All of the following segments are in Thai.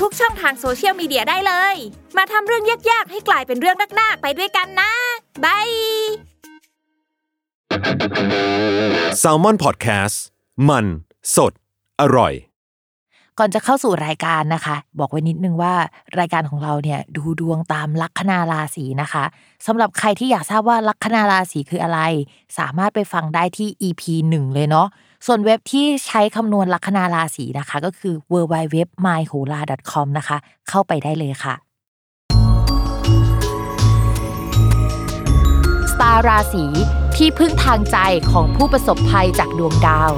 ทุกช่องทางโซเชียลมีเดียได้เลย มาทำเรื่องยากๆ ให้กลายเป็นเรื่องนักๆไปด้วยกันนะบาย s a l ม o n PODCAST มัน สด อร่อย ก่อนจะเข้าสู่รายการนะคะ บอกไว้นิดนึงว่ารายการของเราเนี่ยดูดวงตามลัคนาราศีนะคะสำหรับใครที่อยากทราบว่าลัคนาราศีคืออะไร สามารถไปฟังได้ที่ EP 1 เลยเนาะ ส่วนเว็บที่ใช้คำนวณลัคนาราศีนะคะ ก็คือ w w w m y h o l a c o m นะคะ เข้าไปได้เลยค่ะสตาราศีที่พึ่งทางใจของผู้ประสบภัยจากดวงดาว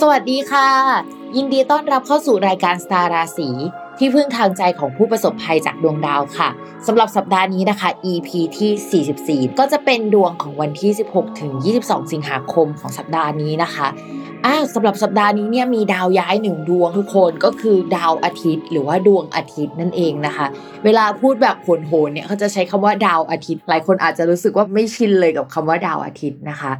สวัสดีค่ะ ยินดีต้อนรับเข้าสู่รายการสตาราศี ที่พึ่งทางใจของผู้ประสบภัยจากดวงดาวค่ะสำหรับสัปดาห์นี้นะคะ EP ที่ 44 ก็จะเป็นดวงของวันที่ 16 ถึง 22 สิงหาคมของสัปดาห์นี้นะคะ อ้าสำหรับสัปดาห์นี้เนี่ยมีดาวย้ายหนึ่งดวงทุกคนก็คือดาวอาทิตย์ หรือว่าดวงอาทิตย์นั่นเองนะคะ เวลาพูดแบบโหนๆเนี่ยเขาจะใช้คำว่าดาวอาทิตย์ หลายคนอาจจะรู้สึกว่าไม่ชินเลยกับคำว่าดาวอาทิตย์นะคะ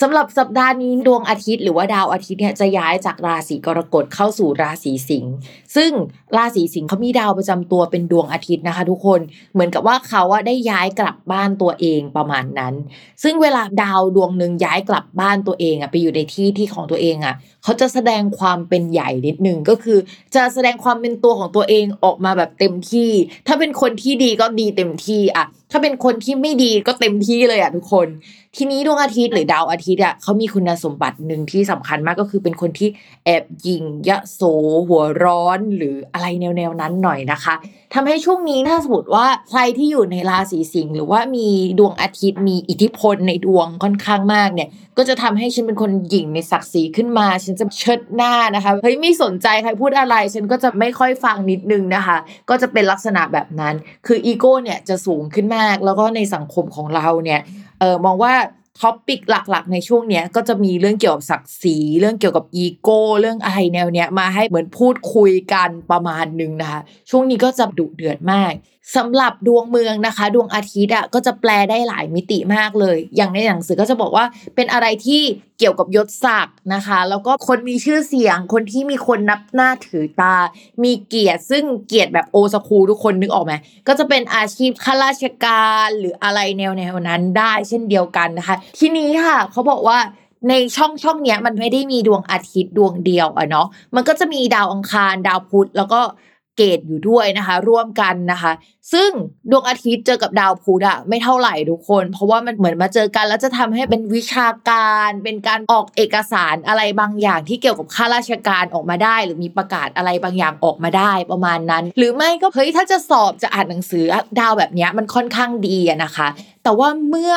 สำหรับสัปดาห์นี้ดวงอาทิตย์ หรือว่าดาวอาทิตย์เนี่ยจะย้ายจากราศีกรกฎเข้าสู่ราศีสิงห์ซึ่งราศีสิงห์เขามีดาวประจำตัวเป็นดวงอาทิตย์นะคะ ทุกคนเหมือนกับว่าเขาอะได้ย้ายกลับบ้านตัวเองประมาณนั้น ซึ่งเวลาดาวดวงหนึ่งย้ายกลับบ้านตัวเองอะไปอยู่ในที่ที่ของตัวเองอะเขาจะแสดงความเป็นใหญ่นิดนึงก็คือ จะแสดงความเป็นตัวของตัวเองออกมาแบบเต็มที่ ถ้าเป็นคนที่ดีก็ดีเต็มที่อะถ้าเป็นคนที่ไม่ดีก็เต็มที่เลยอะทุกคน ทีนี้ดวงอาทิตย์หรือดาวอาทิตย์อะเขามีคุณสมบัติหนึ่งที่สำคัญมากก็คือเป็นคนที่แอบยิงยะโสหัวร้อนหรืออะไรแนวๆนั้นหน่อยนะคะทำให้ช่วงนี้ถ้าสมมติว่าใครที่อยู่ในราศีสิงห์หรือว่ามีดวงอาทิตย์มีอิทธิพลในดวงค่อนข้างมากเนี่ยก็จะทำให้ฉันเป็นคนหยิ่งในศักดิ์ศรีขึ้นมา ฉันจะเชิดหน้านะคะเฮ้ยไม่สนใจใครพูดอะไร ฉันก็จะไม่ค่อยฟังนิดนึงนะคะ ก็จะเป็นลักษณะแบบนั้น คืออีโก้เนี่ยจะสูงขึ้นมาก แล้วก็ในสังคมของเราเนี่ยเออมองว่าtopic หลักๆ ในช่วงเนี้ยก็จะมีเรื่องเกี่ยวกับศักดิ์ศรีเรื่องเกี่ยวกับอีโก้เรื่องอะไรแนวเนี้ยมาให้เหมือนพูดคุยกันประมาณนึงนะคะ ช่วงนี้ก็จะดุเดือดมากสำหรับดวงเมืองนะคะ ดวงอาทิตย์อะก็จะแปลได้หลายมิติมากเลย อย่างในหนังสือก็จะบอกว่าเป็นอะไรที่เกี่ยวกับยศศักดิ์นะคะ แล้วก็คนมีชื่อเสียงคนที่มีคนนับหน้าถือตา มีเกียรติซึ่งเกียรติแบบ old schoolุกคนนึกออกไหมก็จะเป็นอาชีพข้าราชการหรืออะไรแนวแนวนั้นได้เช่นเดียวกันนะคะ ทีนี้ค่ะเขาบอกว่าในช่องช่องเนี้ยมันไม่ได้มีดวงอาทิตย์ดวงเดียวอะเนาะมันก็จะมีดาวอังคารดาวพุธแล้วก็ เกตอยู่ด้วยนะคะ ร่วมกันนะคะ ซึ่งดวงอาทิตย์เจอกับดาวพุธอะไม่เท่าไหร่ทุกคน เพราะว่ามันเหมือนมาเจอกันแล้วจะทำให้เป็นวิชาการ เป็นการออกเอกสารอะไรบางอย่างที่เกี่ยวกับข้าราชการออกมาได้ หรือมีประกาศอะไรบางอย่างออกมาได้ประมาณนั้น หรือไม่ก็เฮ้ยถ้าจะสอบจะอ่านหนังสือดาวแบบนี้มันค่อนข้างดีนะคะ แต่ว่าเมื่อ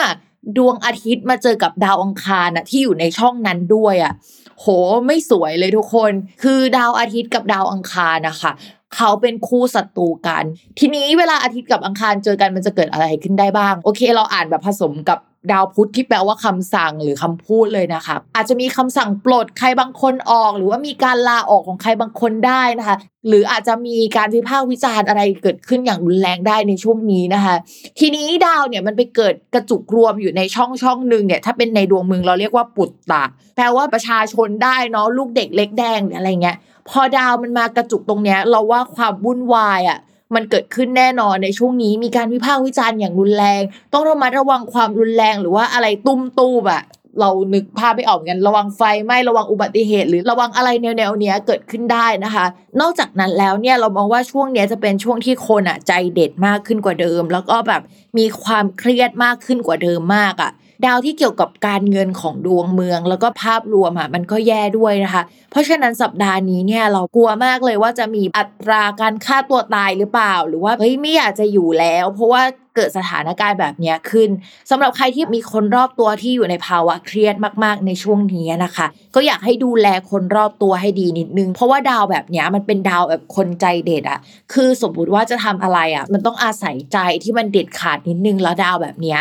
ดวงอาทิตย์มาเจอกับดาวอังคารอะที่อยู่ในช่องนั้นด้วยอะโหไม่สวยเลยทุกคน คือดาวอาทิตย์กับดาวอังคารนะคะ เขาเป็นคู่ศัตรูกัน ทีนี้เวลาอาทิตย์กับอังคารเจอกันมันจะเกิดอะไรขึ้นได้บ้าง โอเค เราอ่านแบบผสมกับดาวพุธที่แปลว่าคำสั่งหรือคำพูดเลยนะคะ อาจจะมีคำสั่งปลดใครบางคนออก หรือว่ามีการลาออกของใครบางคนได้นะคะ หรืออาจจะมีการวิพากษ์วิจารณ์อะไรเกิดขึ้นอย่างรุนแรงได้ในช่วงนี้นะคะ ทีนี้ดาวเนี่ยมันไปเกิดกระจุกรวมอยู่ในช่องช่องหนึ่งเนี่ยถ้าเป็นในดวงเมืองเราเรียกว่าปุตตะ แปลว่าประชาชนได้เนาะลูกเด็กเล็กแดงอะไรเงี้ย พอดาวมันมากระจุกตรงเนี้ย เราว่าความวุ่นวายอะมันเกิดขึ้นแน่นอนในช่วงนี้มีการวิพากษ์วิจารณ์อย่างรุนแรง ต้องระมัดระวังความรุนแรงหรือว่าอะไรตุ้มตู้แบบเรานึกภาพไม่ออกกันระวังไฟไหม้ระวังอุบัติเหตุ หรือระวังอะไรแนวแนวเนี้ยเกิดขึ้นได้นะคะ นอกจากนั้นแล้วเนี่ยเรามองว่าช่วงนี้จะเป็นช่วงที่คนอะใจเด็ดมากขึ้นกว่าเดิม แล้วก็แบบมีความเครียดมากขึ้นกว่าเดิมมากอะ ดาวที่เกี่ยวกับการเงินของดวงเมือง แล้วก็ภาพรวมอะมันก็แย่ด้วยนะคะ เพราะฉะนั้นสัปดาห์นี้เนี่ยเรากลัวมากเลยว่าจะมีอัตราการฆ่าตัวตายหรือเปล่า หรือว่าเฮ้ยไม่อยากจะอยู่แล้ว เพราะว่าเกิดสถานการณ์แบบนี้ขึ้นสำหรับใครที่มีคนรอบตัวที่อยู่ในภาวะเครียดมาก ๆ ในช่วงนี้นะคะ ก็อยากให้ดูแลคนรอบตัวให้ดีนิดนึง เพราะว่าดาวแบบนี้มันเป็นดาวแบบคนใจเด็ดอะคือสมมติว่าจะทำอะไรอะมันต้องอาศัยใจที่มันเด็ดขาดนิดนึงแล้วดาวแบบนี้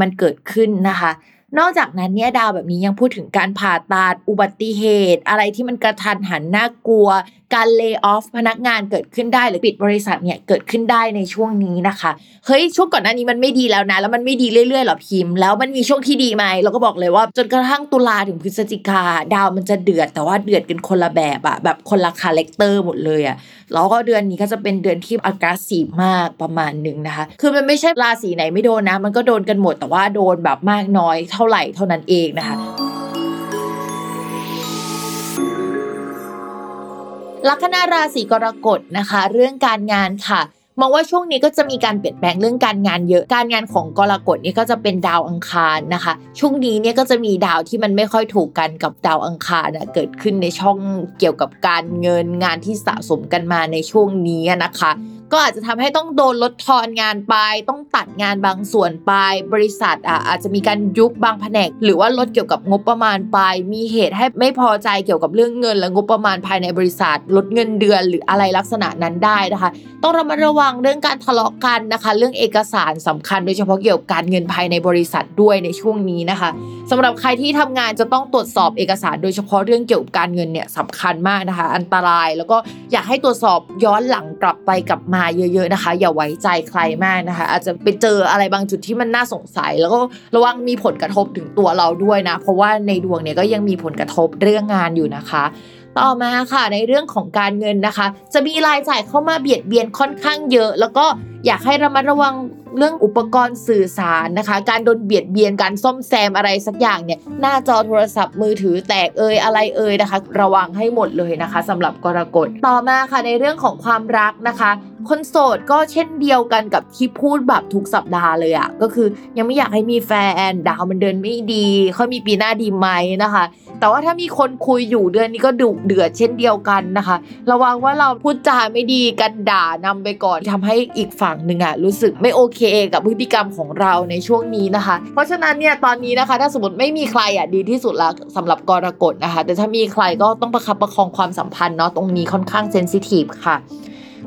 มันเกิดขึ้นนะคะ นอกจากนั้นเนี่ยดาวแบบนี้ยังพูดถึงการผ่าตัดอุบัติเหตุ อะไรที่มันกระทันหันน่ากลัว การเลิกออฟพนักงานเกิดขึ้นได้หรือปิดบริษัทเนี่ยเกิดขึ้นได้ในช่วงนี้นะคะเฮ้ยช่วงก่อนหน้านี้มันไม่ดีแล้วนะ แล้วมันไม่ดีเรื่อยๆหรอพิมพ์แล้วมันมีช่วงที่ดีไหมเราก็บอกเลยว่าจนกระทั่งตุลาถึงพฤศจิกาดาวมันจะเดือดแต่ว่าเดือดกันคนละแบบอะแบบคนละ character หมดเลยอะแล้วก็เดือนนี้ก็จะเป็นเดือนที่อากาศสีมากประมาณหนึ่งนะคะ คือมันไม่ใช่ราศีไหนไม่โดนนะ มันก็โดนกันหมดแต่ว่าโดนแบบมากน้อยเท่าไหร่เท่านั้นเองนะคะลัคนาราศีกรกฎนะคะ เรื่องการงานค่ะมองว่าช่วงนี้ก็จะมีการเปลี่ยนแปลงเรื่องการงานเยอะ การงานของกรกฎนี่ก็จะเป็นดาวอังคารนะคะ ช่วงนี้เนี่ยก็จะมีดาวที่มันไม่ค่อยถูกกันกับดาวอังคารนะเกิดขึ้นในช่องเกี่ยวกับการเงินงานที่สะสมกันมาในช่วงนี้นะคะ ก็อาจจะทำให้ต้องโดนลดทอนงานไป ต้องตัดงานบางส่วนไปบริษัทอะอาจจะมีการยุบบางแผนก หรือว่าลดเกี่ยวกับงบประมาณไป มีเหตุให้ไม่พอใจเกี่ยวกับเรื่องเงิน และงบประมาณภายในบริษัท ลดเงินเดือน หรืออะไรลักษณะนั้นได้นะคะ ต้องระมัดระวังเรื่องการทะเลาะกันนะคะ เรื่องเอกสารสำคัญโดยเฉพาะเกี่ยวกับการเงินภายในบริษัทด้วยในช่วงนี้นะคะสำหรับใครที่ทำงานจะต้องตรวจสอบเอกสาร โดยเฉพาะเรื่องเกี่ยวกับการเงินเนี่ยสำคัญมากนะคะ อันตรายแล้วก็อยากให้ตรวจสอบย้อนหลังกลับไปกลับมาเยอะ ๆนะคะ อย่าไว้ใจใครมากนะคะ อาจจะไปเจออะไรบางจุดที่มันน่าสงสัย แล้วก็ระวังมีผลกระทบถึงตัวเราด้วยนะ เพราะว่าในดวงเนี่ยก็ยังมีผลกระทบเรื่องงานอยู่นะคะต่อมาค่ะในเรื่องของการเงินนะคะ จะมีรายจ่ายเข้ามาเบียดเบียนค่อนข้างเยอะ แล้วก็อยากให้ระมัดระวังเรื่องอุปกรณ์สื่อสารนะคะ การโดนเบียดเบียนการซ่อมแซมอะไรสักอย่างเนี่ยหน้าจอโทรศัพท์มือถือแตกเอยอะไรเอยนะคะ ระวังให้หมดเลยนะคะสำหรับกรกฎต่อมาค่ะในเรื่องของความรักนะคะ คนโสดก็เช่นเดียวกันกับที่พูดแบบทุกสัปดาห์เลยอะก็คือยังไม่อยากให้มีแฟนดาวมันเดินไม่ดีเขามีปีหน้าดีไหมนะคะ แต่ว่าถ้ามีคนคุยอยู่เดือนนี้ก็ดุเดือดเช่นเดียวกันนะคะ ระวังว่าเราพูดจาไม่ดีกันด่านำไปก่อนทำให้อีกฝั่งหนึ่งอะรู้สึกไม่โอเคกับพฤติกรรมของเราในช่วงนี้นะคะ เพราะฉะนั้นเนี่ยตอนนี้นะคะ ถ้าสมมติไม่มีใครอะดีที่สุดแล้วสำหรับกรกฎนะคะ แต่ถ้ามีใครก็ต้องประคับประคองความสัมพันธ์เนาะตรงนี้ค่อนข้าง sensitive ค่ะ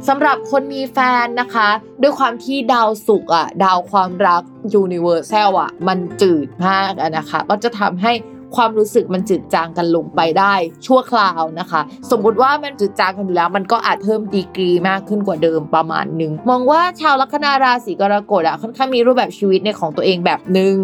สำหรับคนมีแฟนนะคะ ด้วยความที่ดาวศุกร์อะดาวความรัก universal อะมันจืดมากนะคะ ก็จะทำให้ความรู้สึกมันจืดจางกันลงไปได้ชั่วคราวนะคะ สมมติว่ามันจืดจางกันอยู่แล้ว มันก็อาจเพิ่มดีกรีมากขึ้นกว่าเดิมประมาณหนึ่งมองว่าชาวลัคนาราศีกรกฎอะค่อนข้างมีรูปแบบชีวิตในของตัวเองแบบหนึ่ง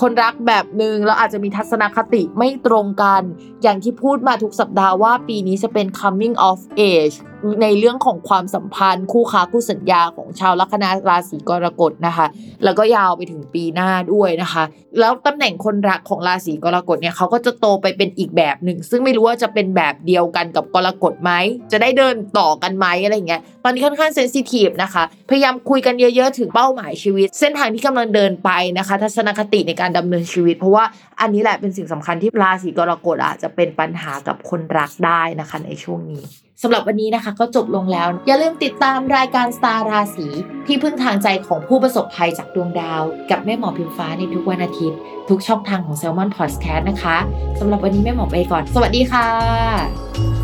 คนรักแบบหนึ่งแล้วอาจจะมีทัศนคติไม่ตรงกัน อย่างที่พูดมาทุกสัปดาห์ว่าปีนี้จะเป็น coming of age ในเรื่องของความสัมพันธ์ คู่ค้าคู่สัญญาของชาวลัคนาราศีกรกฎนะคะ แล้วก็ยาวไปถึงปีหน้าด้วยนะคะ แล้วตำแหน่งคนรักของราศีกรกฎเนี่ยเขาก็จะโตไปเป็นอีกแบบหนึ่ง ซึ่งไม่รู้ว่าจะเป็นแบบเดียวกันกับกรกฎไหมจะได้เดินต่อกันไหมอะไรเงี้ยตอนนี้ค่อนข้างเซนซิทีฟนะคะ พยายามคุยกันเยอะ ๆ ถึงเป้าหมายชีวิต เส้นทางที่กำลังเดินไปนะคะ ทัศนคติในการดำเนินชีวิต เพราะว่าอันนี้แหละเป็นสิ่งสำคัญที่ราศีกรกฎอาจจะเป็นปัญหากับคนรักได้นะคะในช่วงนี้ สำหรับวันนี้นะคะก็จบลงแล้ว อย่าลืมติดตามรายการสตาร์ราศีที่พึ่งทางใจของผู้ประสบภัยจากดวงดาว กับแม่หมอพิมฟ้าในทุกวันอาทิตย์ ทุกช่องทางของ s ซ l m o n Podcast นะคะสำหรับวันนี้แม่หมอไปก่อน สวัสดีค่ะ